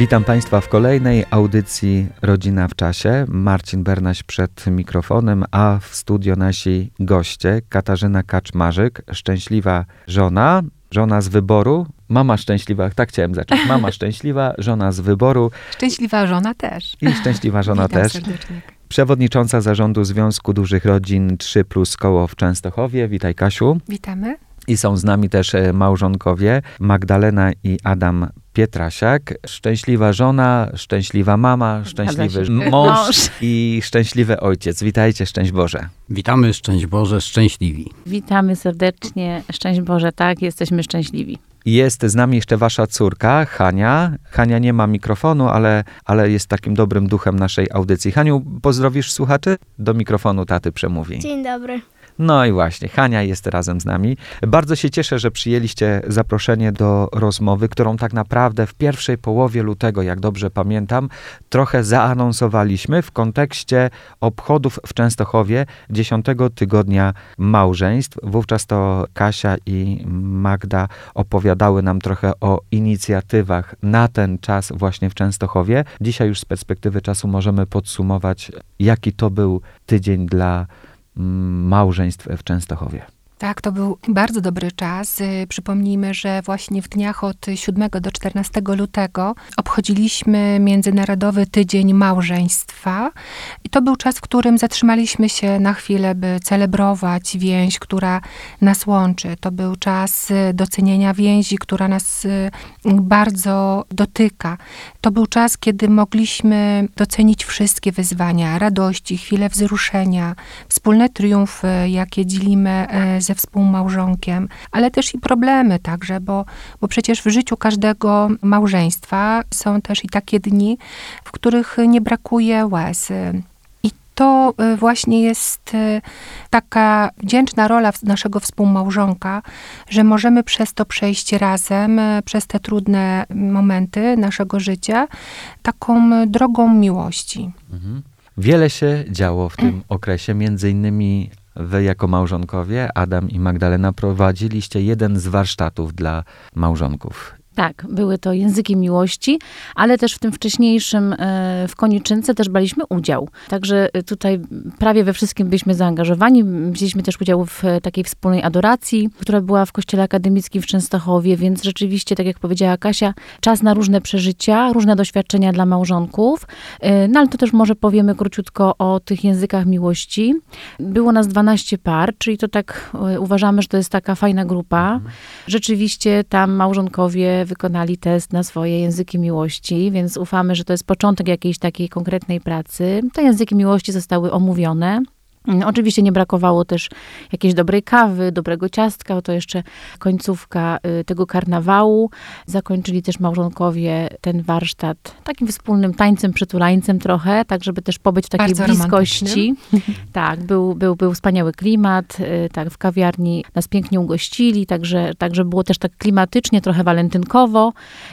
Witam Państwa w kolejnej audycji Rodzina w Czasie. Marcin Bernaś przed mikrofonem, a w studio nasi goście Katarzyna Kaczmarzyk, szczęśliwa żona, żona z wyboru, mama szczęśliwa, tak chciałem zacząć, mama szczęśliwa, żona z wyboru. Szczęśliwa żona też. I szczęśliwa żona Witam też. serdecznie. Przewodnicząca zarządu Związku Dużych Rodzin 3 plus Koło w Częstochowie. Witaj Kasiu. Witamy. I są z nami też e, małżonkowie Magdalena i Adam Pietrasiak. Szczęśliwa żona, szczęśliwa mama, szczęśliwy mąż Mąż. i szczęśliwy ojciec. Witajcie, szczęść Boże. Witamy, szczęść Boże, szczęśliwi. Witamy serdecznie. Szczęść Boże, tak, jesteśmy szczęśliwi. Jest z nami jeszcze wasza córka, Hania. Hania nie ma mikrofonu, ale, ale jest takim dobrym duchem naszej audycji. Haniu, pozdrowisz słuchaczy? Do mikrofonu taty przemówi. Dzień dobry. No i właśnie, Hania jest razem z nami. Bardzo się cieszę, że przyjęliście zaproszenie do rozmowy, którą tak naprawdę w pierwszej połowie lutego, jak dobrze pamiętam, trochę zaanonsowaliśmy w kontekście obchodów w Częstochowie 10 tygodnia małżeństw. Wówczas to Kasia i Magda opowiadały nam trochę o inicjatywach na ten czas właśnie w Częstochowie. Dzisiaj już z perspektywy czasu możemy podsumować, jaki to był tydzień dla małżeństw w Częstochowie. Tak, to był bardzo dobry czas. Y, Przypomnijmy, że właśnie w dniach od 7 do 14 lutego obchodziliśmy Międzynarodowy Tydzień Małżeństwa. I to był czas, w którym zatrzymaliśmy się na chwilę, by celebrować więź, która nas łączy. To był czas y, docenienia więzi, która nas y, bardzo dotyka. To był czas, kiedy mogliśmy docenić wszystkie wyzwania, radości, chwile wzruszenia, wspólne triumfy, jakie dzielimy e, ze współmałżonkiem, ale też i problemy także, bo, bo przecież w życiu każdego małżeństwa są też i takie dni, w których nie brakuje łez. To e, właśnie jest e, taka wdzięczna rola naszego współmałżonka, że możemy przez to przejść razem, e, przez te trudne momenty naszego życia, taką drogą miłości. Wiele się działo w tym okresie, między innymi wy jako małżonkowie, Adam i Magdalena, prowadziliście jeden z warsztatów dla małżonków. Tak, były to języki miłości, ale też w tym wcześniejszym, e, w koniczynce też braliśmy udział. Także e, tutaj prawie we wszystkim byliśmy zaangażowani. Wzięliśmy też udział w e, takiej wspólnej adoracji, która była w Kościele Akademickim w Częstochowie, więc rzeczywiście, tak jak powiedziała Kasia, czas na różne przeżycia, różne doświadczenia dla małżonków. No ale to też może powiemy króciutko o tych językach miłości. Było nas 12 par, czyli to tak uważamy, że to jest taka fajna grupa. Rzeczywiście tam małżonkowie wykonali test na swoje języki miłości, więc ufamy, że to jest początek jakiejś takiej konkretnej pracy. Te języki miłości zostały omówione. Mm, Oczywiście nie brakowało też jakiejś dobrej kawy, dobrego ciastka, bo to jeszcze końcówka y, tego karnawału. Zakończyli też małżonkowie ten warsztat takim wspólnym tańcem, przytulańcem trochę, tak żeby też pobyć w takiej Bardzo bliskości. Tak, był, był, był wspaniały klimat, y, tak, w kawiarni nas pięknie ugościli, także, także było też tak klimatycznie, trochę walentynkowo,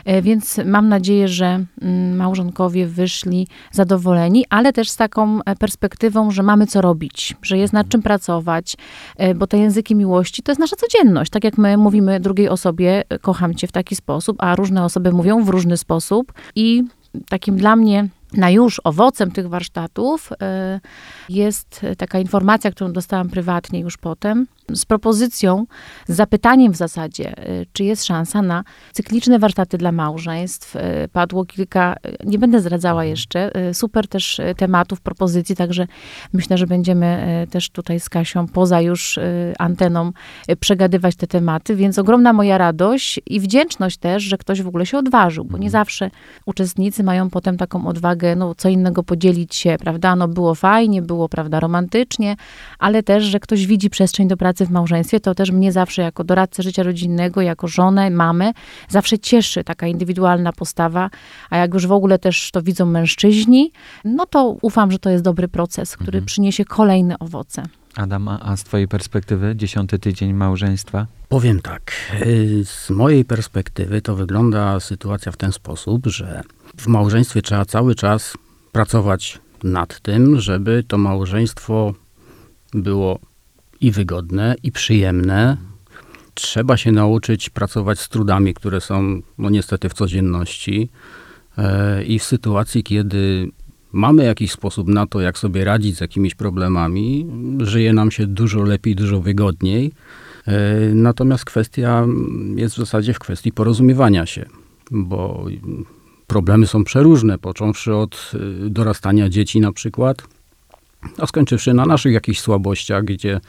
y, więc mam nadzieję, że mm, małżonkowie wyszli zadowoleni, ale też z taką e, perspektywą, że mamy co robić, że jest nad czym pracować, e, bo te języki miłości to jest nasza codzienność. Tak jak my mówimy drugiej osobie, e, kocham cię w taki sposób, a różne osoby mówią w różny sposób i takim dla mnie na już owocem tych warsztatów e, jest taka informacja, którą dostałam prywatnie już potem, z propozycją, z zapytaniem w zasadzie, e, czy jest szansa na cykliczne warsztaty dla małżeństw. E, Padło kilka, e, nie będę zdradzała jeszcze, e, super też tematów, propozycji, także myślę, że będziemy też tutaj z Kasią poza już anteną przegadywać te tematy, więc ogromna moja radość i wdzięczność też, że ktoś w ogóle się odważył, bo nie zawsze uczestnicy mają potem taką odwagę, no co innego podzielić się, prawda, no było fajnie, było, prawda, romantycznie, ale też, że ktoś widzi przestrzeń do pracy pracy w małżeństwie, to też mnie zawsze jako doradcę życia rodzinnego, jako żonę, mamę, zawsze cieszy taka indywidualna postawa, a jak już w ogóle też to widzą mężczyźni, no to ufam, że to jest dobry proces, który przyniesie kolejne owoce. Adam, a a z twojej perspektywy dziesiąty tydzień małżeństwa? Powiem tak, y, z mojej perspektywy to wygląda sytuacja w ten sposób, że w małżeństwie trzeba cały czas pracować nad tym, żeby to małżeństwo było i wygodne, i przyjemne. Trzeba się nauczyć pracować z trudami, które są no niestety w codzienności. E, I w sytuacji, kiedy mamy jakiś sposób na to, jak sobie radzić z jakimiś problemami, żyje nam się dużo lepiej, dużo wygodniej. E, Natomiast kwestia jest w zasadzie w kwestii porozumiewania się, bo problemy są przeróżne, począwszy od y, dorastania dzieci na przykład, a skończywszy na naszych jakichś słabościach, gdzie,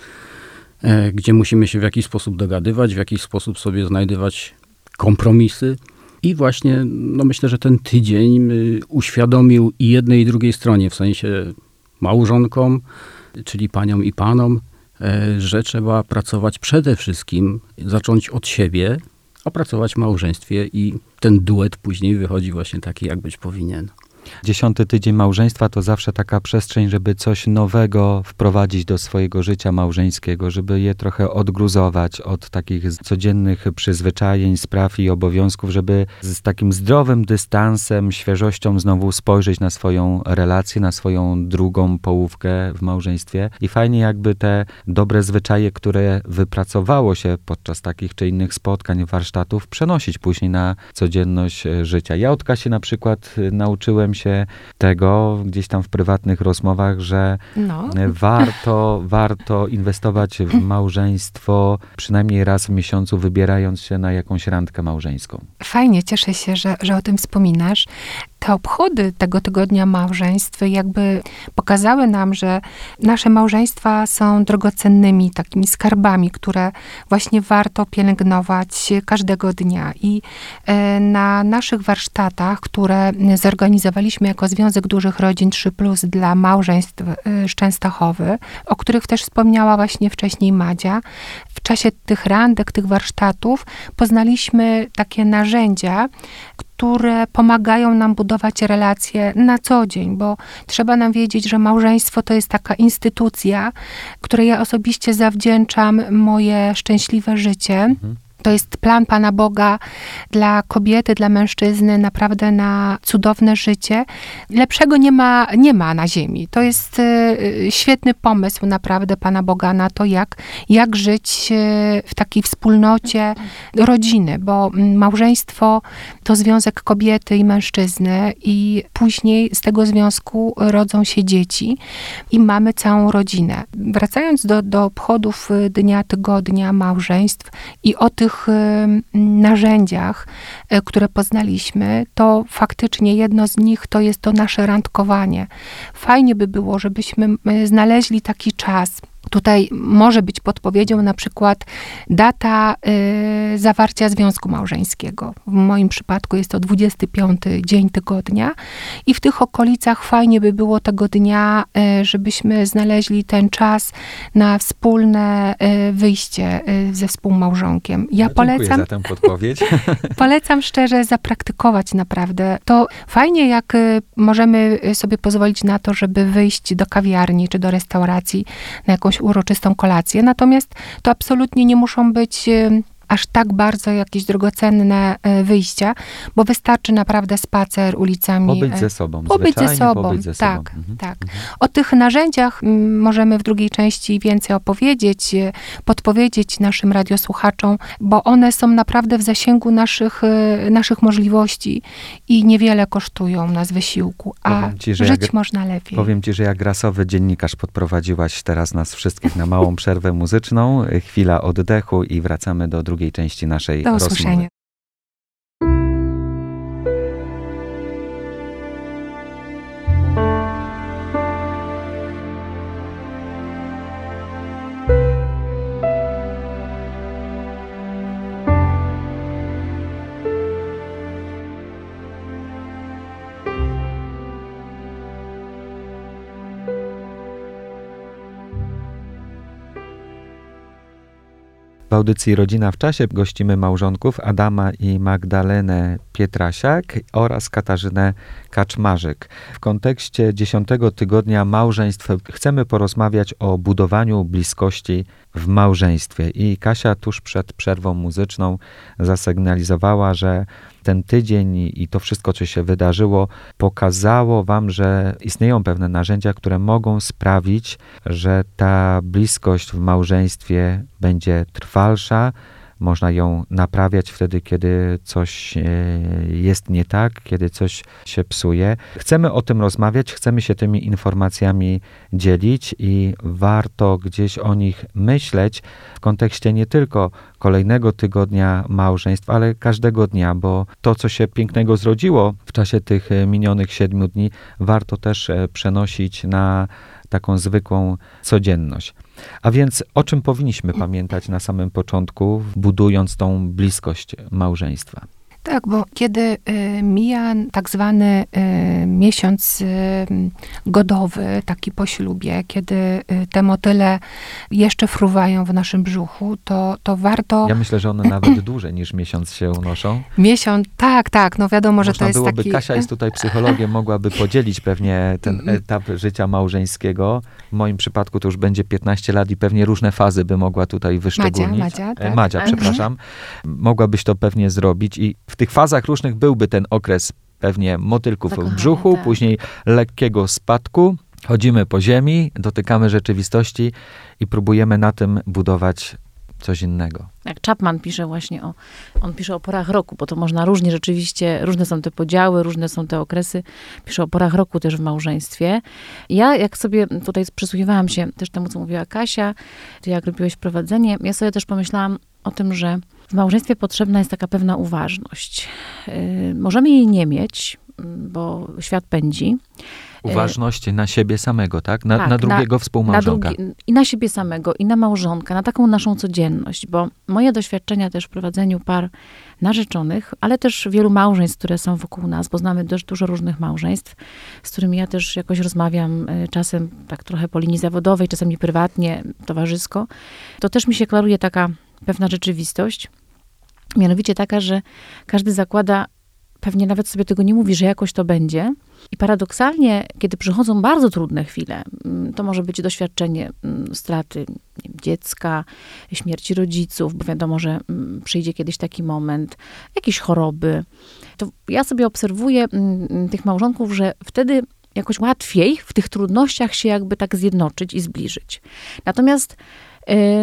e, gdzie musimy się w jakiś sposób dogadywać, w jakiś sposób sobie znajdywać kompromisy. I właśnie, no myślę, że ten tydzień y, uświadomił i jednej i drugiej stronie, w sensie małżonkom, czyli paniom i panom, e, że trzeba pracować przede wszystkim, zacząć od siebie, a pracować w małżeństwie i ten duet później wychodzi właśnie taki, jak być powinien. Dziesiąty tydzień małżeństwa to zawsze taka przestrzeń, żeby coś nowego wprowadzić do swojego życia małżeńskiego, żeby je trochę odgruzować od takich codziennych przyzwyczajeń, spraw i obowiązków, żeby z takim zdrowym dystansem, świeżością znowu spojrzeć na swoją relację, na swoją drugą połówkę w małżeństwie. I fajnie jakby te dobre zwyczaje, które wypracowało się podczas takich czy innych spotkań, warsztatów, przenosić później na codzienność życia. Ja od Kasi na przykład nauczyłem się tego gdzieś tam w prywatnych rozmowach, że No, e, warto, warto inwestować w małżeństwo przynajmniej raz w miesiącu, wybierając się na jakąś randkę małżeńską. fajnie, cieszę się, że, że o tym wspominasz. Te obchody tego tygodnia małżeństw jakby pokazały nam, że nasze małżeństwa są drogocennymi takimi skarbami, które właśnie warto pielęgnować każdego dnia. I e, na naszych warsztatach, które zorganizowaliśmy jako Związek Dużych Rodzin 3 Plus dla małżeństw e, z Częstochowy, o których też wspomniała właśnie wcześniej Madzia, w czasie tych randek, tych warsztatów poznaliśmy takie narzędzia, pomagają nam budować relacje na co dzień, bo trzeba nam wiedzieć, że małżeństwo to jest taka instytucja, której ja osobiście zawdzięczam moje szczęśliwe życie. To jest plan Pana Boga dla kobiety, dla mężczyzny, naprawdę na cudowne życie. Lepszego nie ma, nie ma na ziemi. To jest y, świetny pomysł naprawdę Pana Boga na to, jak, jak żyć y, w takiej wspólnocie rodziny, bo małżeństwo to związek kobiety i mężczyzny i później z tego związku rodzą się dzieci i mamy całą rodzinę. Wracając do, do obchodów y, Dnia Tygodnia Małżeństw i o tych y, narzędziach, y, które poznaliśmy, to faktycznie jedno z nich to jest to nasze randkowanie. Fajnie by było, żebyśmy y, znaleźli taki czas, Tutaj może być podpowiedzią na przykład data y, zawarcia związku małżeńskiego. W moim przypadku jest to 25 dzień tygodnia i w tych okolicach fajnie by było tego dnia, y, żebyśmy znaleźli ten czas na wspólne y, wyjście y, ze współmałżonkiem. Ja No, Dziękuję polecam za tę podpowiedź. Polecam szczerze zapraktykować naprawdę. To fajnie, jak y, możemy sobie pozwolić na to, żeby wyjść do kawiarni czy do restauracji na jakąś uroczystą kolację. Natomiast to absolutnie nie muszą być aż tak bardzo jakieś drogocenne y, wyjścia, bo wystarczy naprawdę spacer ulicami. Pobyć y, ze sobą. Pobyć ze sobą, Pobyć ze tak, sobą. Mhm. tak. O tych narzędziach możemy w drugiej części więcej opowiedzieć, e, podpowiedzieć naszym radiosłuchaczom, bo one są naprawdę w zasięgu naszych, e, naszych możliwości i niewiele kosztują nas wysiłku, a ci, żyć jak- można lepiej. Powiem ci, że jak rasowy dziennikarz podprowadziłaś teraz nas wszystkich na małą przerwę muzyczną, chwila oddechu i wracamy do drugiej części naszej Do rozmowy. usłyszenia. W audycji Rodzina w czasie gościmy małżonków Adama i Magdalenę Pietrasiak oraz Katarzynę Kaczmarzyk. W kontekście dziesiątego tygodnia małżeństw chcemy porozmawiać o budowaniu bliskości w małżeństwie. I Kasia tuż przed przerwą muzyczną zasygnalizowała, że ten tydzień i to wszystko, co się wydarzyło, pokazało Wam, że istnieją pewne narzędzia, które mogą sprawić, że ta bliskość w małżeństwie będzie trwalsza, można ją naprawiać wtedy, kiedy coś e, jest nie tak, kiedy coś się psuje. Chcemy o tym rozmawiać, chcemy się tymi informacjami dzielić i warto gdzieś o nich myśleć w kontekście nie tylko kolejnego tygodnia małżeństw, ale każdego dnia, bo to, co się pięknego zrodziło w czasie tych e, minionych siedmiu dni, warto też e, przenosić na taką zwykłą codzienność. A więc o czym powinniśmy pamiętać na samym początku, budując tą bliskość małżeństwa? Tak, bo kiedy y, mija tak zwany y, miesiąc y, godowy, taki po ślubie, kiedy te motyle jeszcze fruwają w naszym brzuchu, to, to warto... Ja myślę, że one nawet dłużej niż miesiąc się unoszą. Miesiąc, tak, tak, no wiadomo, że Można to jest byłoby, taki... Kasia jest tutaj psychologiem, mogłaby podzielić pewnie ten etap życia małżeńskiego. W moim przypadku to już będzie 15 lat i pewnie różne fazy by mogła tutaj wyszczególnić. Madzia, E, tak. Madzia, Mhm. przepraszam. Mogłabyś to pewnie zrobić i w tych fazach różnych byłby ten okres pewnie motylków w brzuchu, tak. później lekkiego spadku. Chodzimy po ziemi, dotykamy rzeczywistości i próbujemy na tym budować coś innego. Jak Chapman pisze właśnie o, on pisze o porach roku, bo to można różnie rzeczywiście, różne są te podziały, różne są te okresy. Pisze o porach roku też w małżeństwie. Ja jak sobie tutaj przysłuchiwałam się też temu, co mówiła Kasia, ty jak robiłeś prowadzenie, ja sobie też pomyślałam o tym, że w małżeństwie potrzebna jest taka pewna uważność. Yy, możemy jej nie mieć, mm, bo świat pędzi. Uważność na siebie samego, tak? Na, Tak, na na- drugiego na współmałżonka. drugi, I na siebie samego, i na małżonka, na taką naszą codzienność, bo moje doświadczenia też w prowadzeniu par narzeczonych, ale też wielu małżeństw, które są wokół nas, bo znamy dość dużo różnych małżeństw, z którymi ja też jakoś rozmawiam, y, czasem tak trochę po linii zawodowej, czasami prywatnie, towarzysko, to też mi się klaruje taka pewna rzeczywistość, mianowicie taka, że każdy zakłada, pewnie nawet sobie tego nie mówi, że jakoś to będzie, i paradoksalnie, kiedy przychodzą bardzo trudne chwile, mm, to może być doświadczenie mm, straty wiem, dziecka, śmierci rodziców, bo wiadomo, że mm, przyjdzie kiedyś taki moment, jakieś choroby, to ja sobie obserwuję tych małżonków, że wtedy jakoś łatwiej w tych trudnościach się jakby tak zjednoczyć i zbliżyć. Natomiast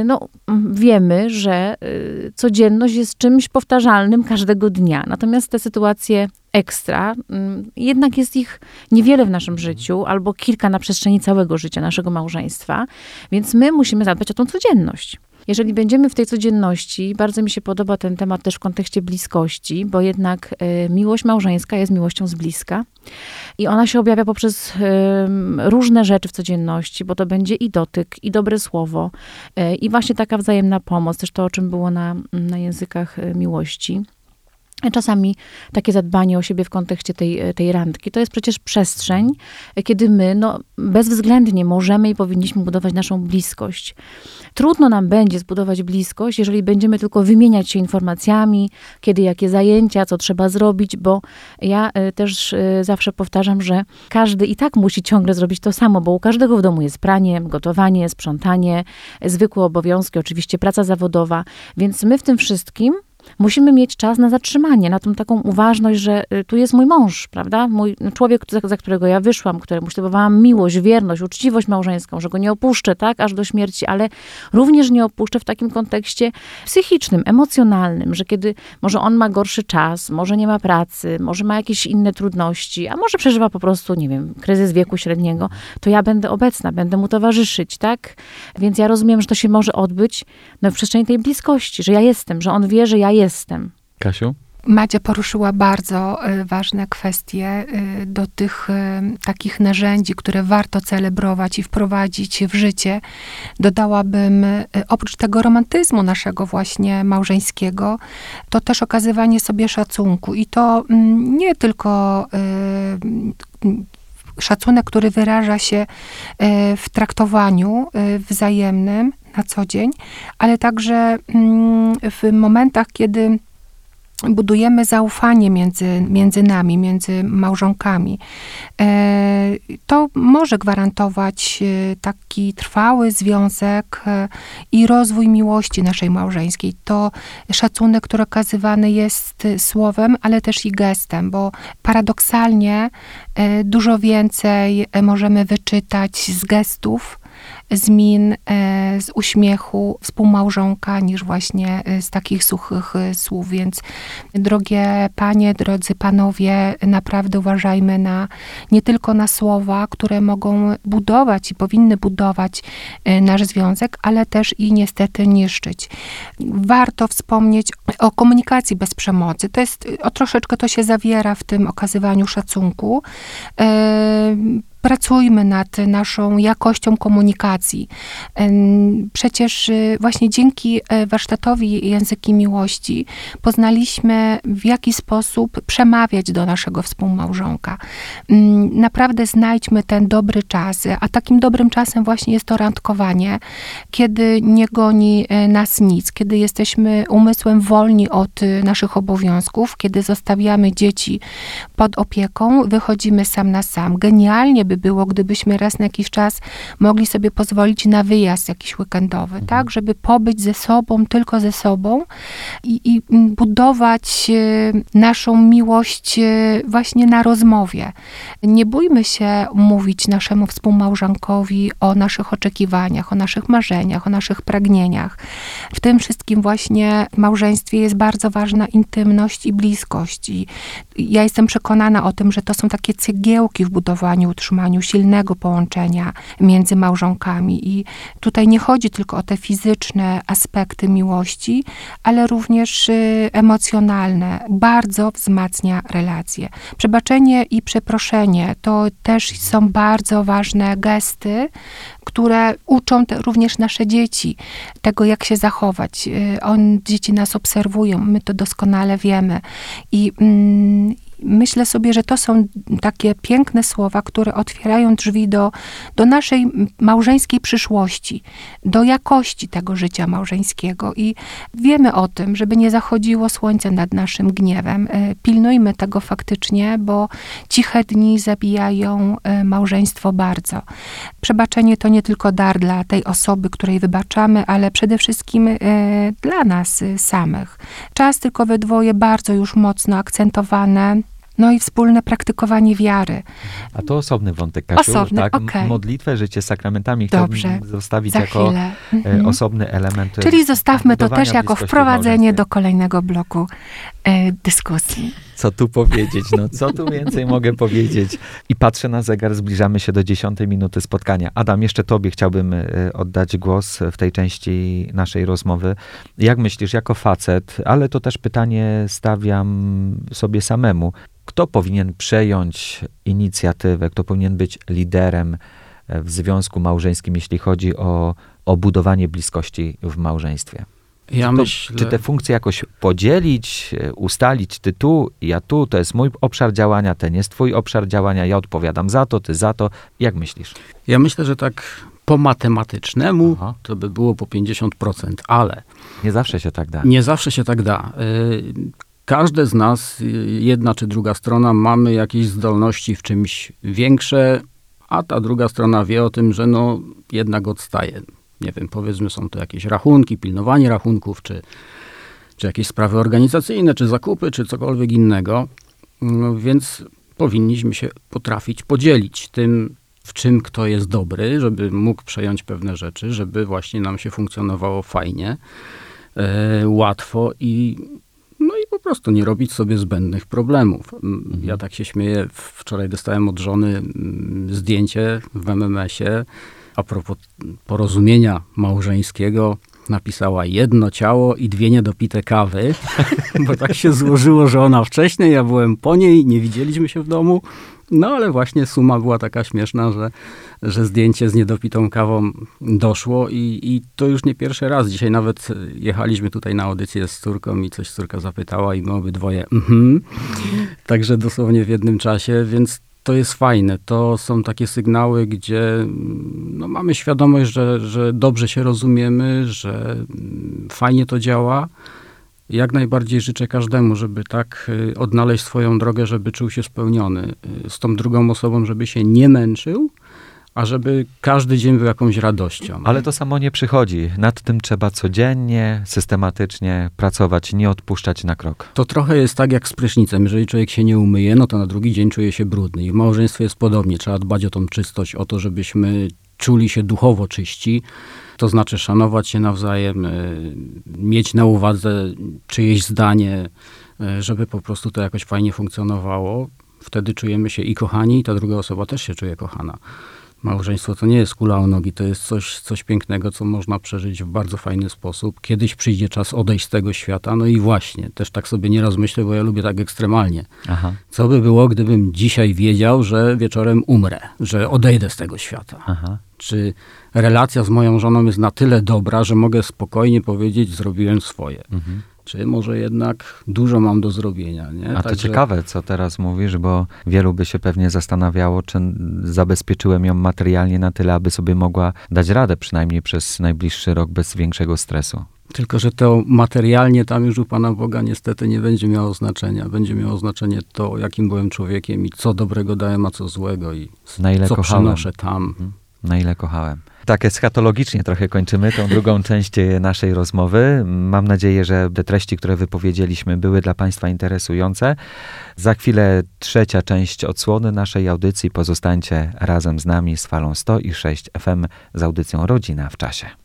no, mm, wiemy, że y, codzienność jest czymś powtarzalnym każdego dnia. Natomiast te sytuacje ekstra, mm, jednak jest ich niewiele w naszym życiu, albo kilka na przestrzeni całego życia naszego małżeństwa, więc my musimy zadbać o tą codzienność. Jeżeli będziemy w tej codzienności, bardzo mi się podoba ten temat też w kontekście bliskości, bo jednak y, miłość małżeńska jest miłością z bliska i ona się objawia poprzez różne rzeczy w codzienności, bo to będzie i dotyk, i dobre słowo, y, i właśnie taka wzajemna pomoc, też to, o czym było na, na językach y, miłości. Czasami takie zadbanie o siebie w kontekście tej, tej randki, to jest przecież przestrzeń, kiedy my no, bezwzględnie możemy i powinniśmy budować naszą bliskość. Trudno nam będzie zbudować bliskość, jeżeli będziemy tylko wymieniać się informacjami, kiedy jakie zajęcia, co trzeba zrobić, bo ja y, też y, zawsze powtarzam, że każdy i tak musi ciągle zrobić to samo, bo u każdego w domu jest pranie, gotowanie, sprzątanie, zwykłe obowiązki, oczywiście praca zawodowa, więc my w tym wszystkim musimy mieć czas na zatrzymanie, na tą taką uważność, że y, tu jest mój mąż, prawda? Mój człowiek, za, za którego ja wyszłam, któremu ślubowałam miłość, wierność, uczciwość małżeńską, że go nie opuszczę, tak, aż do śmierci, ale również nie opuszczę w takim kontekście psychicznym, emocjonalnym, że kiedy może on ma gorszy czas, może nie ma pracy, może ma jakieś inne trudności, a może przeżywa po prostu, nie wiem, kryzys wieku średniego, to ja będę obecna, będę mu towarzyszyć, tak? Więc ja rozumiem, że to się może odbyć no, w przestrzeni tej bliskości, że ja jestem, że on wie, że ja jestem. Kasiu? Madzia poruszyła bardzo y, ważne kwestie y, do tych y, takich narzędzi, które warto celebrować i wprowadzić w życie. Dodałabym, oprócz tego romantyzmu naszego właśnie małżeńskiego, to też okazywanie sobie szacunku. I to mm, nie tylko szacunek, który wyraża się w traktowaniu wzajemnym, na co dzień, ale także mm, w momentach, kiedy budujemy zaufanie między, między nami, między małżonkami. E, to może gwarantować e, taki trwały związek e, i rozwój miłości naszej małżeńskiej. To szacunek, który okazywany jest słowem, ale też i gestem, bo paradoksalnie dużo więcej możemy wyczytać z gestów, z min, e, z uśmiechu współmałżonka, niż właśnie e, z takich suchych e, słów. Więc drogie panie, drodzy panowie, naprawdę uważajmy na nie tylko na słowa, które mogą budować i powinny budować nasz związek, ale też i niestety niszczyć. Warto wspomnieć o komunikacji bez przemocy. To jest, o troszeczkę to się zawiera w tym okazywaniu szacunku pracujmy nad naszą jakością komunikacji. Przecież y, właśnie dzięki e, warsztatowi Języki Miłości poznaliśmy, w jaki sposób przemawiać do naszego współmałżonka. Naprawdę znajdźmy ten dobry czas, a takim dobrym czasem właśnie jest to randkowanie, kiedy nie goni e, nas nic, kiedy jesteśmy umysłem wolni od y, naszych obowiązków, kiedy zostawiamy dzieci pod opieką, wychodzimy sam na sam. Genialnie by by było, gdybyśmy raz na jakiś czas mogli sobie pozwolić na wyjazd jakiś weekendowy, mhm. tak? Żeby pobyć ze sobą, tylko ze sobą i, i budować e, naszą miłość e, właśnie na rozmowie. Nie bójmy się mówić naszemu współmałżonkowi o naszych oczekiwaniach, o naszych marzeniach, o naszych pragnieniach. W tym wszystkim właśnie w małżeństwie jest bardzo ważna intymność i bliskość. I ja jestem przekonana o tym, że to są takie cegiełki w budowaniu, utrzymaniu silnego połączenia między małżonkami. I tutaj nie chodzi tylko o te fizyczne aspekty miłości, ale również y, emocjonalne. Bardzo wzmacnia relacje. Przebaczenie i przeproszenie to też są bardzo ważne gesty, które uczą te, również nasze dzieci tego, jak się zachować. Y, on, dzieci nas obserwują, my to doskonale wiemy. I, mm, myślę sobie, że to są takie piękne słowa, które otwierają drzwi do, do naszej małżeńskiej przyszłości, do jakości tego życia małżeńskiego. I wiemy o tym, żeby nie zachodziło słońce nad naszym gniewem. E, pilnujmy tego faktycznie, bo ciche dni zabijają e, małżeństwo bardzo. Przebaczenie to nie tylko dar dla tej osoby, której wybaczamy, ale przede wszystkim e, dla nas samych. Czas tylko we dwoje bardzo już mocno akcentowane no i wspólne praktykowanie wiary. A to osobny wątek, Kasiu. Osobny, tak? Okay. Modlitwę, życie sakramentami Dobrze, zostawić jako e, mhm. osobny element. Czyli zostawmy to też jako wprowadzenie do kolejnego bloku e, dyskusji. Co tu powiedzieć? No, co tu więcej mogę powiedzieć? I patrzę na zegar, zbliżamy się do dziesiątej minuty spotkania. Adam, jeszcze tobie chciałbym e, oddać głos w tej części naszej rozmowy. Jak myślisz, jako facet, ale to też pytanie stawiam sobie samemu kto powinien przejąć inicjatywę, kto powinien być liderem e, w związku małżeńskim, jeśli chodzi o, o budowanie bliskości w małżeństwie? Ja czy, to, myślę... czy te funkcje jakoś podzielić, e, ustalić, ty tu, ja tu, to jest mój obszar działania, ten jest twój obszar działania, ja odpowiadam za to, ty za to. Jak myślisz? Ja myślę, że tak po matematycznemu Aha. to by było po 50%, ale... Nie zawsze się tak da. Nie zawsze się tak da. Każde z nas, jedna czy druga strona, mamy jakieś zdolności w czymś większe, a ta druga strona wie o tym, że no jednak odstaje. Nie wiem, powiedzmy, są to jakieś rachunki, pilnowanie rachunków, czy, czy jakieś sprawy organizacyjne, czy zakupy, czy cokolwiek innego. No, więc powinniśmy się potrafić podzielić tym, w czym kto jest dobry, żeby mógł przejąć pewne rzeczy, żeby właśnie nam się funkcjonowało fajnie, e, łatwo i prostu nie robić sobie zbędnych problemów. Mhm. Ja tak się śmieję, wczoraj dostałem od żony zdjęcie w MMS-ie a propos porozumienia małżeńskiego. Napisała jedno ciało i dwie niedopite kawy, bo tak się złożyło, że ona wcześniej, ja byłem po niej, nie widzieliśmy się w domu. No ale właśnie suma była taka śmieszna, że, że zdjęcie z niedopitą kawą doszło i, i to już nie pierwszy raz. Dzisiaj nawet jechaliśmy tutaj na audycję z córką i coś córka zapytała i my obydwoje mhm. Także dosłownie w jednym czasie, więc to jest fajne. To są takie sygnały, gdzie mm, no, mamy świadomość, że, że dobrze się rozumiemy, że mm, fajnie to działa. Jak najbardziej życzę każdemu, żeby tak y, odnaleźć swoją drogę, żeby czuł się spełniony y, z tą drugą osobą, żeby się nie męczył, a żeby każdy dzień był jakąś radością. Ale to samo nie przychodzi. Nad tym trzeba codziennie, systematycznie pracować, nie odpuszczać na krok. To trochę jest tak jak z prysznicem. Jeżeli człowiek się nie umyje, no to na drugi dzień czuje się brudny. I w małżeństwie jest podobnie. Trzeba dbać o tą czystość, o to, żebyśmy czuli się duchowo czyści. To znaczy szanować się nawzajem, y, mieć na uwadze czyjeś zdanie, y, żeby po prostu to jakoś fajnie funkcjonowało. Wtedy czujemy się i kochani, i ta druga osoba też się czuje kochana. Małżeństwo to nie jest kula o nogi, to jest coś, coś pięknego, co można przeżyć w bardzo fajny sposób. Kiedyś przyjdzie czas odejść z tego świata, no i właśnie, też tak sobie nie rozmyślę, bo ja lubię tak ekstremalnie. Aha. Co by było, gdybym dzisiaj wiedział, że wieczorem umrę, że odejdę z tego świata? Aha. Czy relacja z moją żoną jest na tyle dobra, że mogę spokojnie powiedzieć, zrobiłem swoje? Mhm czy może jednak dużo mam do zrobienia. Nie? A to ciekawe, co teraz mówisz, bo wielu by się pewnie zastanawiało, czy zabezpieczyłem ją materialnie na tyle, aby sobie mogła dać radę przynajmniej przez najbliższy rok bez większego stresu. Tylko, że to materialnie tam już u Pana Boga niestety nie będzie miało znaczenia. Będzie miało znaczenie to, jakim byłem człowiekiem i co dobrego dałem, a co złego i na ile co kochałem. przynoszę tam. Mhm. Na ile kochałem. Tak, eschatologicznie trochę kończymy tą drugą część naszej rozmowy. Mam nadzieję, że te treści, które wypowiedzieliśmy, były dla Państwa interesujące. Za chwilę trzecia część odsłony naszej audycji. Pozostańcie razem z nami z falą 106 FM z audycją Rodzina w czasie.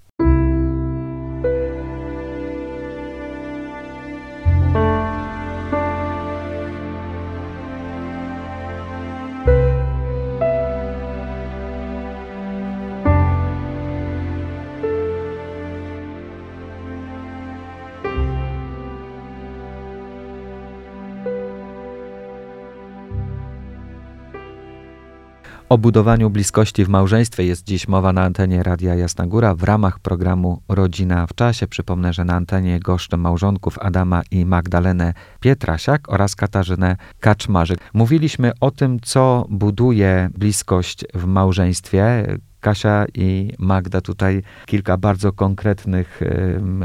O budowaniu bliskości w małżeństwie jest dziś mowa na antenie Radia Jasna Góra w ramach programu Rodzina w czasie. Przypomnę, że na antenie goszczę małżonków Adama i Magdalenę Pietrasiak oraz Katarzynę Kaczmarzyk. Mówiliśmy o tym, co buduje bliskość w małżeństwie. Kasia i Magda tutaj kilka bardzo konkretnych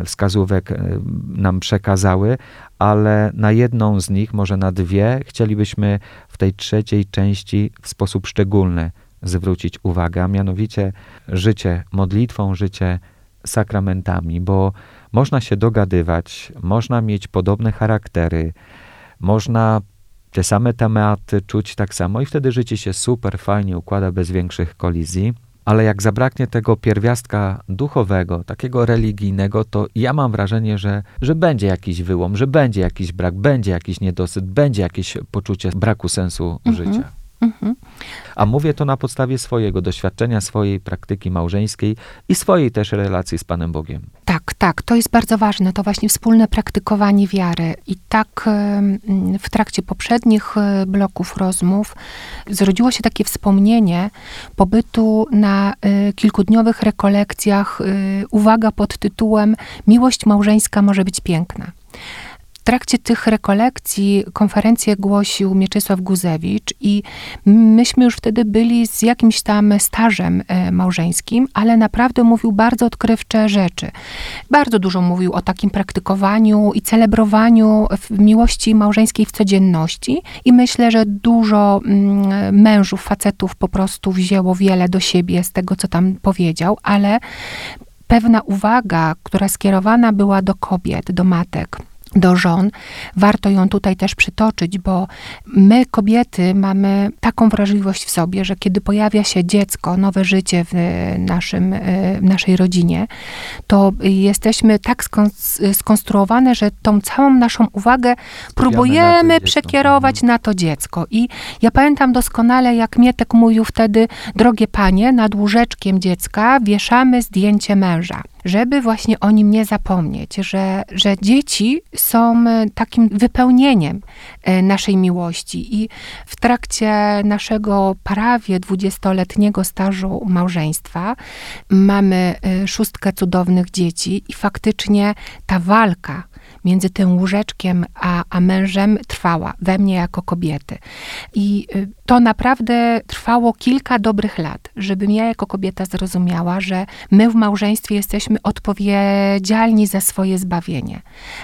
wskazówek nam przekazały, ale na jedną z nich, może na dwie, chcielibyśmy w tej trzeciej części w sposób szczególny zwrócić uwagę, a mianowicie życie modlitwą, życie sakramentami, bo można się dogadywać, można mieć podobne charaktery, można te same tematy czuć tak samo i wtedy życie się super fajnie układa bez większych kolizji ale jak zabraknie tego pierwiastka duchowego, takiego religijnego, to ja mam wrażenie, że, że będzie jakiś wyłom, że będzie jakiś brak, będzie jakiś niedosyt, będzie jakieś poczucie braku sensu mhm. życia. Mhm. A mówię to na podstawie swojego doświadczenia, swojej praktyki małżeńskiej i swojej też relacji z Panem Bogiem. Tak, tak, to jest bardzo ważne, to właśnie wspólne praktykowanie wiary. I tak w trakcie poprzednich e, bloków rozmów zrodziło się takie wspomnienie pobytu na e, kilkudniowych rekolekcjach, e, uwaga pod tytułem Miłość małżeńska może być piękna trakcie tych rekolekcji konferencję głosił Mieczysław Guzewicz i myśmy już wtedy byli z jakimś tam stażem e, małżeńskim, ale naprawdę mówił bardzo odkrywcze rzeczy. Bardzo dużo mówił o takim praktykowaniu i celebrowaniu miłości małżeńskiej w codzienności i myślę, że dużo mm, mężów, facetów po prostu wzięło wiele do siebie z tego, co tam powiedział, ale pewna uwaga, która skierowana była do kobiet, do matek, do żon. Warto ją tutaj też przytoczyć, bo my, kobiety, mamy taką wrażliwość w sobie, że kiedy pojawia się dziecko, nowe życie w, naszym, w naszej rodzinie, to jesteśmy tak skonstruowane, że tą całą naszą uwagę próbujemy na przekierować na to dziecko. I ja pamiętam doskonale, jak Mietek mówił wtedy, drogie panie, nad łóżeczkiem dziecka wieszamy zdjęcie męża żeby właśnie o nim nie zapomnieć, że, że dzieci są e, takim wypełnieniem e, naszej miłości. I w trakcie naszego prawie dwudziestoletniego stażu małżeństwa mamy e, szóstkę cudownych dzieci i faktycznie ta walka między tym łóżeczkiem a, a mężem trwała we mnie jako kobiety. I to naprawdę trwało kilka dobrych lat, żebym ja jako kobieta zrozumiała, że my w małżeństwie jesteśmy odpowiedzialni za swoje zbawienie.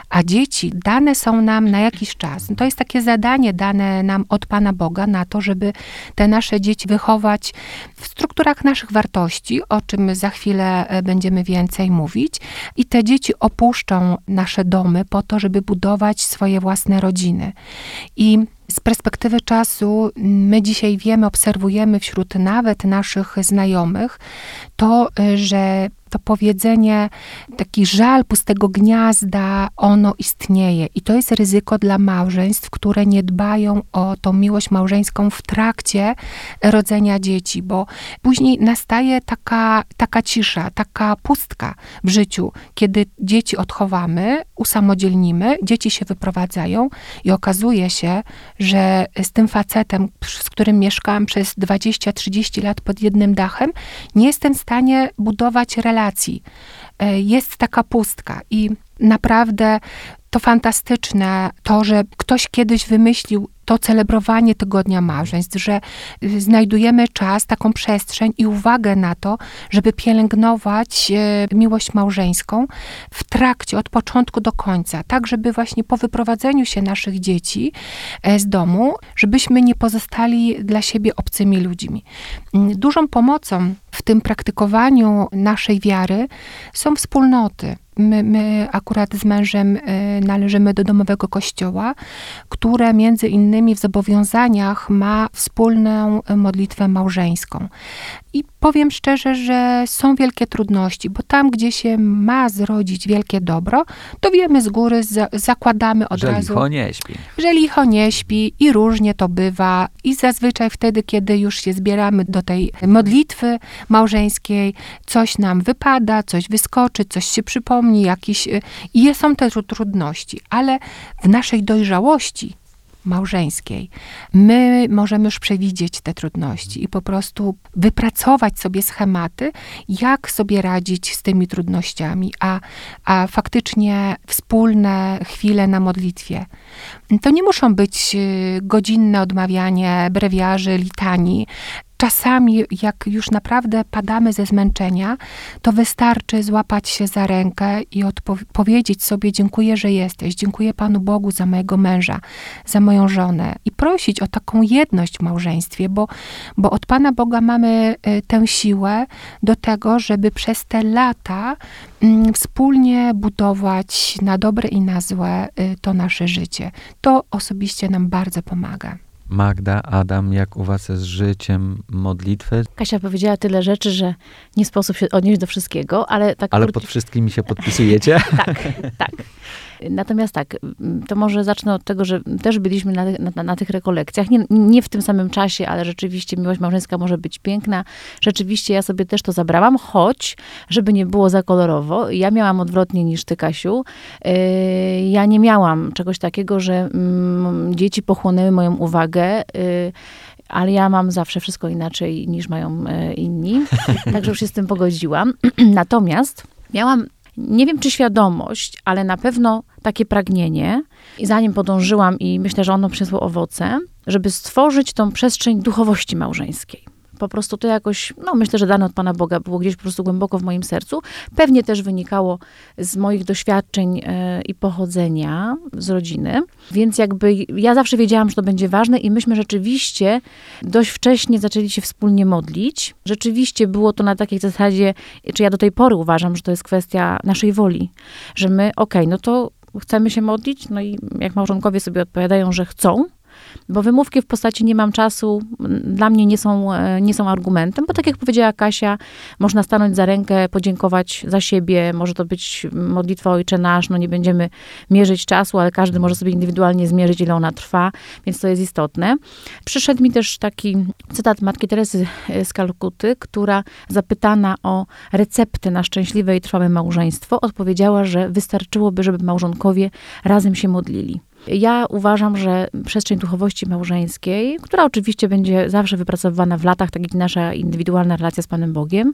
A dzieci dane są nam na jakiś czas. To jest takie zadanie dane nam od Pana Boga na to, żeby te nasze dzieci wychować w strukturach naszych wartości, o czym za chwilę e, będziemy więcej mówić. I te dzieci opuszczą nasze domy po to, żeby budować swoje własne rodziny. I z perspektywy czasu my dzisiaj wiemy, obserwujemy wśród nawet naszych znajomych to, y, że to powiedzenie, taki żal pustego gniazda, ono istnieje. I to jest ryzyko dla małżeństw, które nie dbają o tą miłość małżeńską w trakcie rodzenia dzieci, bo później nastaje taka, taka cisza, taka pustka w życiu, kiedy dzieci odchowamy, usamodzielnimy, dzieci się wyprowadzają i okazuje się, że z tym facetem, z którym mieszkałam przez 20-30 lat pod jednym dachem, nie jestem w stanie budować relacji. E, jest taka pustka i naprawdę to fantastyczne, to, że ktoś kiedyś wymyślił to celebrowanie Tygodnia Małżeństw, że y, znajdujemy czas, taką przestrzeń i uwagę na to, żeby pielęgnować e, miłość małżeńską w trakcie, od początku do końca, tak żeby właśnie po wyprowadzeniu się naszych dzieci e, z domu, żebyśmy nie pozostali dla siebie obcymi ludźmi. Mm, dużą pomocą w tym praktykowaniu naszej wiary są wspólnoty. My, my, akurat z mężem y, należymy do domowego kościoła, które między innymi w zobowiązaniach ma wspólną modlitwę małżeńską. I powiem szczerze, że są wielkie trudności, bo tam, gdzie się ma zrodzić wielkie dobro, to wiemy z góry, za, zakładamy od że razu. Że licho nie śpi. Że licho nie śpi i różnie to bywa. I zazwyczaj wtedy, kiedy już się zbieramy do tej modlitwy małżeńskiej, coś nam wypada, coś wyskoczy, coś się przypomni, jakiś... Y, I są te trudności, ale w naszej dojrzałości małżeńskiej, my możemy już przewidzieć te trudności i po prostu wypracować sobie schematy, jak sobie radzić z tymi trudnościami, a, a faktycznie wspólne chwile na modlitwie. To nie muszą być y, godzinne odmawianie brewiarzy, litanii, czasami, jak już naprawdę padamy ze zmęczenia, to wystarczy złapać się za rękę i powiedzieć sobie: Dziękuję, że jesteś, dziękuję Panu Bogu za mojego męża, za moją żonę i prosić o taką jedność w małżeństwie, bo, bo od Pana Boga mamy y, tę siłę do tego, żeby przez te lata mm, wspólnie budować na dobre i na złe y, to nasze życie. To osobiście nam bardzo pomaga. Magda, Adam, jak u was jest z życiem modlitwy? Kasia powiedziała tyle rzeczy, że nie sposób się odnieść do wszystkiego, ale tak... Ale pod wszystkimi się podpisujecie? tak, tak. Natomiast tak, to może zacznę od tego, że też byliśmy na, na, na, tych rekolekcjach. Nie, nie w tym samym czasie, ale rzeczywiście miłość małżeńska może być piękna. Rzeczywiście ja sobie też to zabrałam, choć, żeby nie było za kolorowo, ja miałam odwrotnie niż ty, Kasiu. Yy, ja nie miałam czegoś takiego, że mm, dzieci pochłonęły moją uwagę yy, ale ja mam zawsze wszystko inaczej niż mają yy, inni. Także już się z tym pogodziłam. Natomiast miałam nie wiem czy świadomość, ale na pewno takie pragnienie, i zanim podążyłam, i myślę, że ono przyniosło owoce, żeby stworzyć tą przestrzeń duchowości małżeńskiej po prostu to jakoś, no myślę, że dane od Pana Boga było gdzieś po prostu głęboko w moim sercu. Pewnie też wynikało z moich doświadczeń e, i pochodzenia z rodziny. Więc jakby ja zawsze wiedziałam, że to będzie ważne i myśmy rzeczywiście dość wcześnie zaczęli się wspólnie modlić. Rzeczywiście było to na takiej zasadzie, czy ja do tej pory uważam, że to jest kwestia naszej woli, że my, okej, okay, no to chcemy się modlić, no i jak małżonkowie sobie odpowiadają, że chcą, bo wymówki w postaci nie mam czasu dla mnie nie są, e, nie są argumentem, bo tak jak powiedziała Kasia, można stanąć za rękę, podziękować za siebie, może to być modlitwa Ojcze Nasz, no nie będziemy mierzyć czasu, ale każdy może sobie indywidualnie zmierzyć, ile ona trwa, więc to jest istotne. Przyszedł mi też taki cytat Matki Teresy z Kalkuty, która zapytana o receptę na szczęśliwe i trwałe małżeństwo, odpowiedziała, że wystarczyłoby, żeby małżonkowie razem się modlili. Ja uważam, że przestrzeń duchowości małżeńskiej, która oczywiście będzie zawsze wypracowywana w latach, tak jak nasza indywidualna relacja z Panem Bogiem,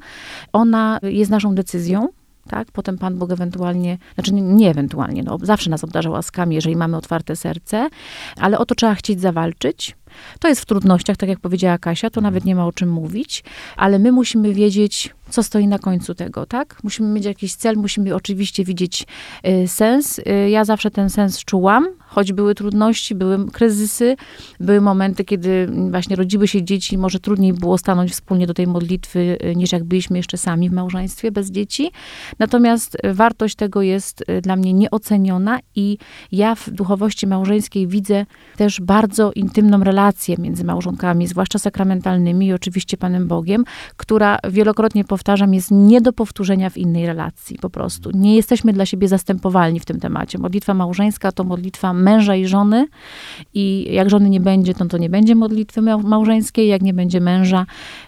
ona jest naszą decyzją, tak? Potem Pan Bóg ewentualnie, znaczy nie, nie ewentualnie, no, zawsze nas obdarza łaskami, jeżeli mamy otwarte serce, ale o to trzeba chcieć zawalczyć. To jest w trudnościach, tak jak powiedziała Kasia, to nawet nie ma o czym mówić, ale my musimy wiedzieć, co stoi na końcu tego, tak? Musimy mieć jakiś cel, musimy oczywiście widzieć y, sens. Y, ja zawsze ten sens czułam, choć były trudności, były kryzysy, były momenty, kiedy właśnie rodziły się dzieci, może trudniej było stanąć wspólnie do tej modlitwy, y, niż jak byliśmy jeszcze sami w małżeństwie bez dzieci. Natomiast wartość tego jest dla mnie nieoceniona i ja w duchowości małżeńskiej widzę też bardzo intymną relację między małżonkami, zwłaszcza sakramentalnymi i oczywiście Panem Bogiem, która wielokrotnie powtarzam, jest nie do powtórzenia w innej relacji po prostu. Nie jesteśmy dla siebie zastępowalni w tym temacie. Modlitwa małżeńska to modlitwa męża i żony i jak żony nie będzie, to, to nie będzie modlitwy małżeńskiej, jak nie będzie męża,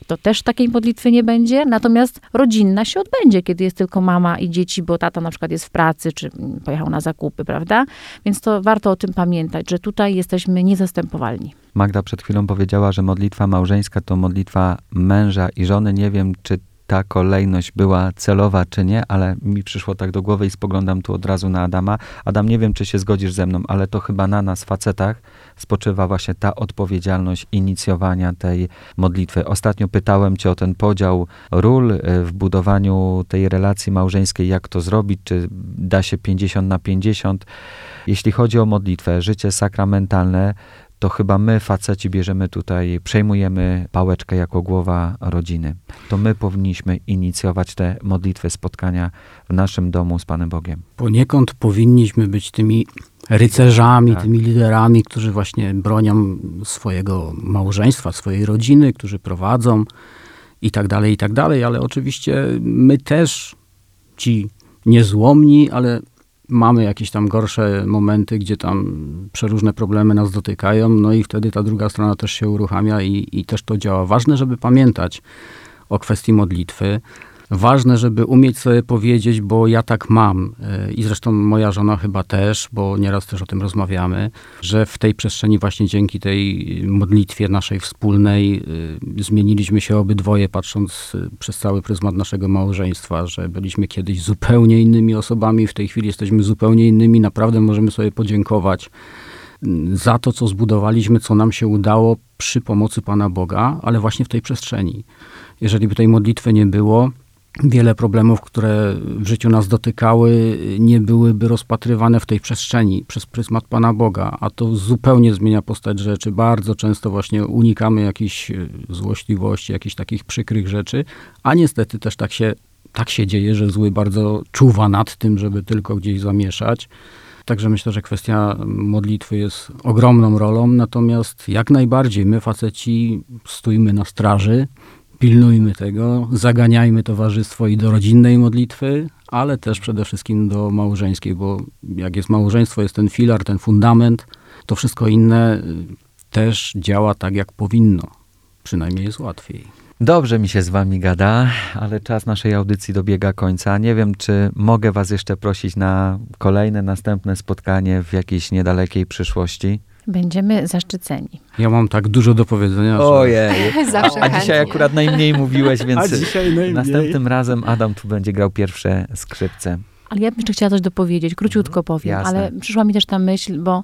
to też takiej modlitwy nie będzie. Natomiast rodzinna się odbędzie, kiedy jest tylko mama i dzieci, bo tata na przykład jest w pracy, czy pojechał na zakupy, prawda? Więc to warto o tym pamiętać, że tutaj jesteśmy niezastępowalni. Magda przed chwilą powiedziała, że modlitwa małżeńska to modlitwa męża i żony. Nie wiem, czy ta kolejność była celowa czy nie, ale mi przyszło tak do głowy i spoglądam tu od razu na Adama. Adam, nie wiem, czy się zgodzisz ze mną, ale to chyba na nas, facetach, spoczywa właśnie ta odpowiedzialność inicjowania tej modlitwy. Ostatnio pytałem cię o ten podział ról e, w budowaniu tej relacji małżeńskiej, jak to zrobić, czy da się 50 na 50. Jeśli chodzi o modlitwę, życie sakramentalne, to chyba my, faceci, bierzemy tutaj, przejmujemy pałeczkę jako głowa rodziny. To my powinniśmy inicjować te modlitwy, spotkania w naszym domu z Panem Bogiem. Poniekąd powinniśmy być tymi rycerzami, tak. tymi liderami, którzy właśnie bronią swojego małżeństwa, swojej rodziny, którzy prowadzą i tak dalej, i tak dalej, ale oczywiście my też, ci niezłomni, ale mamy jakieś tam gorsze momenty, gdzie tam przeróżne problemy nas dotykają, no i wtedy ta druga strona też się uruchamia i, i też to działa. Ważne, żeby pamiętać o kwestii modlitwy, ważne, żeby umieć sobie powiedzieć, bo ja tak mam e, i zresztą moja żona chyba też, bo nieraz też o tym rozmawiamy, że w tej przestrzeni właśnie dzięki tej modlitwie naszej wspólnej e, zmieniliśmy się obydwoje, patrząc e, przez cały pryzmat naszego małżeństwa, że byliśmy kiedyś zupełnie innymi osobami, w tej chwili jesteśmy zupełnie innymi. Naprawdę możemy sobie podziękować za to, co zbudowaliśmy, co nam się udało przy pomocy Pana Boga, ale właśnie w tej przestrzeni. Jeżeli by tej modlitwy nie było, wiele problemów, które w życiu nas dotykały, nie byłyby rozpatrywane w tej przestrzeni przez pryzmat Pana Boga, a to zupełnie zmienia postać rzeczy. Bardzo często właśnie unikamy jakichś e, złośliwości, jakichś takich przykrych rzeczy, a niestety też tak się, tak się dzieje, że zły bardzo czuwa nad tym, żeby tylko gdzieś zamieszać. Także myślę, że kwestia modlitwy jest ogromną rolą, natomiast jak najbardziej my faceci stójmy na straży, pilnujmy tego, zaganiajmy towarzystwo i do rodzinnej modlitwy, ale też przede wszystkim do małżeńskiej, bo jak jest małżeństwo, jest ten filar, ten fundament, to wszystko inne y, też działa tak, jak powinno. Przynajmniej jest łatwiej. Dobrze mi się z wami gada, ale czas naszej audycji dobiega końca. Nie wiem, czy mogę was jeszcze prosić na kolejne, następne spotkanie w jakiejś niedalekiej przyszłości. Będziemy zaszczyceni. Ja mam tak dużo do powiedzenia. Że... Ojej. Zawsze a, a dzisiaj akurat najmniej mówiłeś, więc a dzisiaj najmniej. następnym razem Adam tu będzie grał pierwsze skrzypce. Ale ja bym jeszcze chciała coś dopowiedzieć, króciutko powiem, Jasne. ale przyszła mi też ta myśl, bo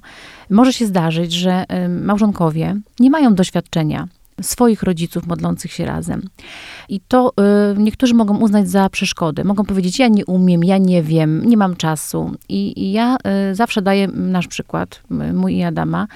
może się zdarzyć, że małżonkowie nie mają doświadczenia swoich rodziców modlących się razem. I to y, niektórzy mogą uznać za przeszkodę. Mogą powiedzieć, ja nie umiem, ja nie wiem, nie mam czasu. I, i ja y, zawsze daję nasz przykład, mój i Adama,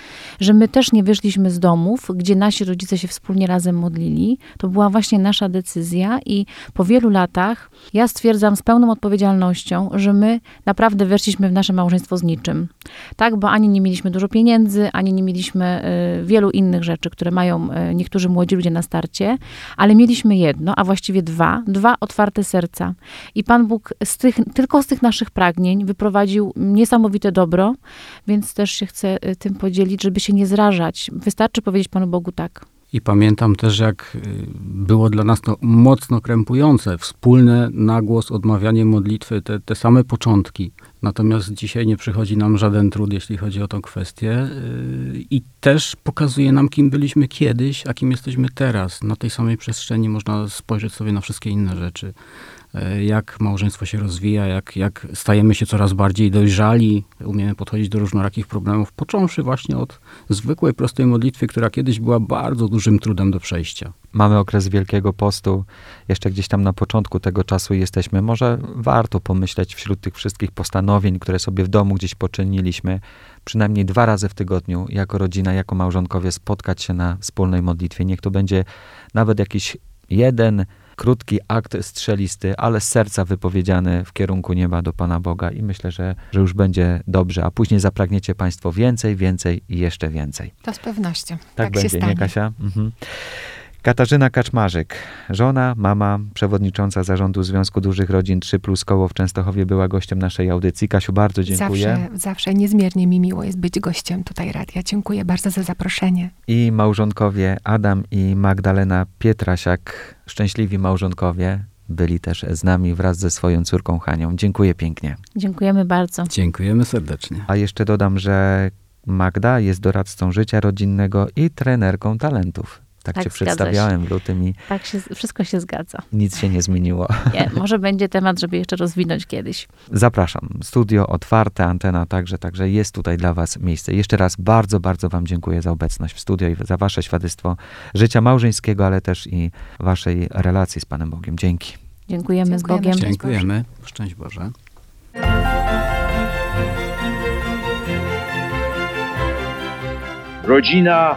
że my też nie wyszliśmy z domów, gdzie nasi rodzice się wspólnie razem modlili. To była właśnie nasza decyzja i po wielu latach ja stwierdzam z pełną odpowiedzialnością, że my naprawdę weszliśmy w nasze małżeństwo z niczym. Tak, bo ani nie mieliśmy dużo pieniędzy, ani nie mieliśmy y, wielu innych rzeczy, które mają y, niektórzy młodzi ludzie na starcie, ale mieliśmy jedno, a właściwie dwa, dwa otwarte serca. I Pan Bóg z tych, tylko z tych naszych pragnień wyprowadził niesamowite dobro, więc też się chcę y, tym podzielić, żeby się nie zrażać. Wystarczy powiedzieć Panu Bogu tak. I pamiętam też, jak było dla nas to mocno krępujące, wspólne nagłos, odmawianie modlitwy, te, te same początki. Natomiast dzisiaj nie przychodzi nam żaden trud, jeśli chodzi o tą kwestię. Yy, I też pokazuje nam, kim byliśmy kiedyś, a kim jesteśmy teraz. Na tej samej przestrzeni można spojrzeć sobie na wszystkie inne rzeczy. Yy, jak małżeństwo się rozwija, jak, jak stajemy się coraz bardziej dojrzali, umiemy podchodzić do różnorakich problemów, począwszy właśnie od zwykłej, prostej modlitwy, która kiedyś była bardzo dużym trudem do przejścia. Mamy okres Wielkiego Postu, jeszcze gdzieś tam na początku tego czasu jesteśmy. Może warto pomyśleć wśród tych wszystkich postanowień, które sobie w domu gdzieś poczyniliśmy, przynajmniej dwa razy w tygodniu, jako rodzina, jako małżonkowie, spotkać się na wspólnej modlitwie. Niech to będzie nawet jakiś jeden krótki akt strzelisty, ale z serca wypowiedziany w kierunku nieba do Pana Boga i myślę, że, że już będzie dobrze, a później zapragniecie Państwo więcej, więcej i jeszcze więcej. To z pewnością. Tak, Tak, będzie, się stanie. nie Kasia? Mhm. Katarzyna Kaczmarzyk, żona, mama, przewodnicząca zarządu Związku Dużych Rodzin 3 Plus Koło w Częstochowie była gościem naszej audycji. Kasiu, bardzo dziękuję. Zawsze, zawsze niezmiernie mi miło jest być gościem tutaj radia. Dziękuję bardzo za zaproszenie. I małżonkowie Adam i Magdalena Pietrasiak, szczęśliwi małżonkowie, byli też z nami wraz ze swoją córką Hanią. Dziękuję pięknie. Dziękujemy bardzo. Dziękujemy serdecznie. A jeszcze dodam, że Magda jest doradcą życia rodzinnego i trenerką talentów. Tak, Tak, cię przedstawiałem w lutym i Tak się, wszystko się zgadza. nic się nie zmieniło. Nie, może będzie temat, żeby jeszcze rozwinąć kiedyś. Zapraszam. Studio otwarte, antena także, także jest tutaj dla Was miejsce. Jeszcze raz bardzo, bardzo Wam dziękuję za obecność w studio i za Wasze świadectwo życia małżeńskiego, ale też i Waszej relacji z Panem Bogiem. Dzięki. Dziękujemy, z Dziękujemy. Bogiem. Szczęść Dziękujemy. Szczęść Boże. rodzina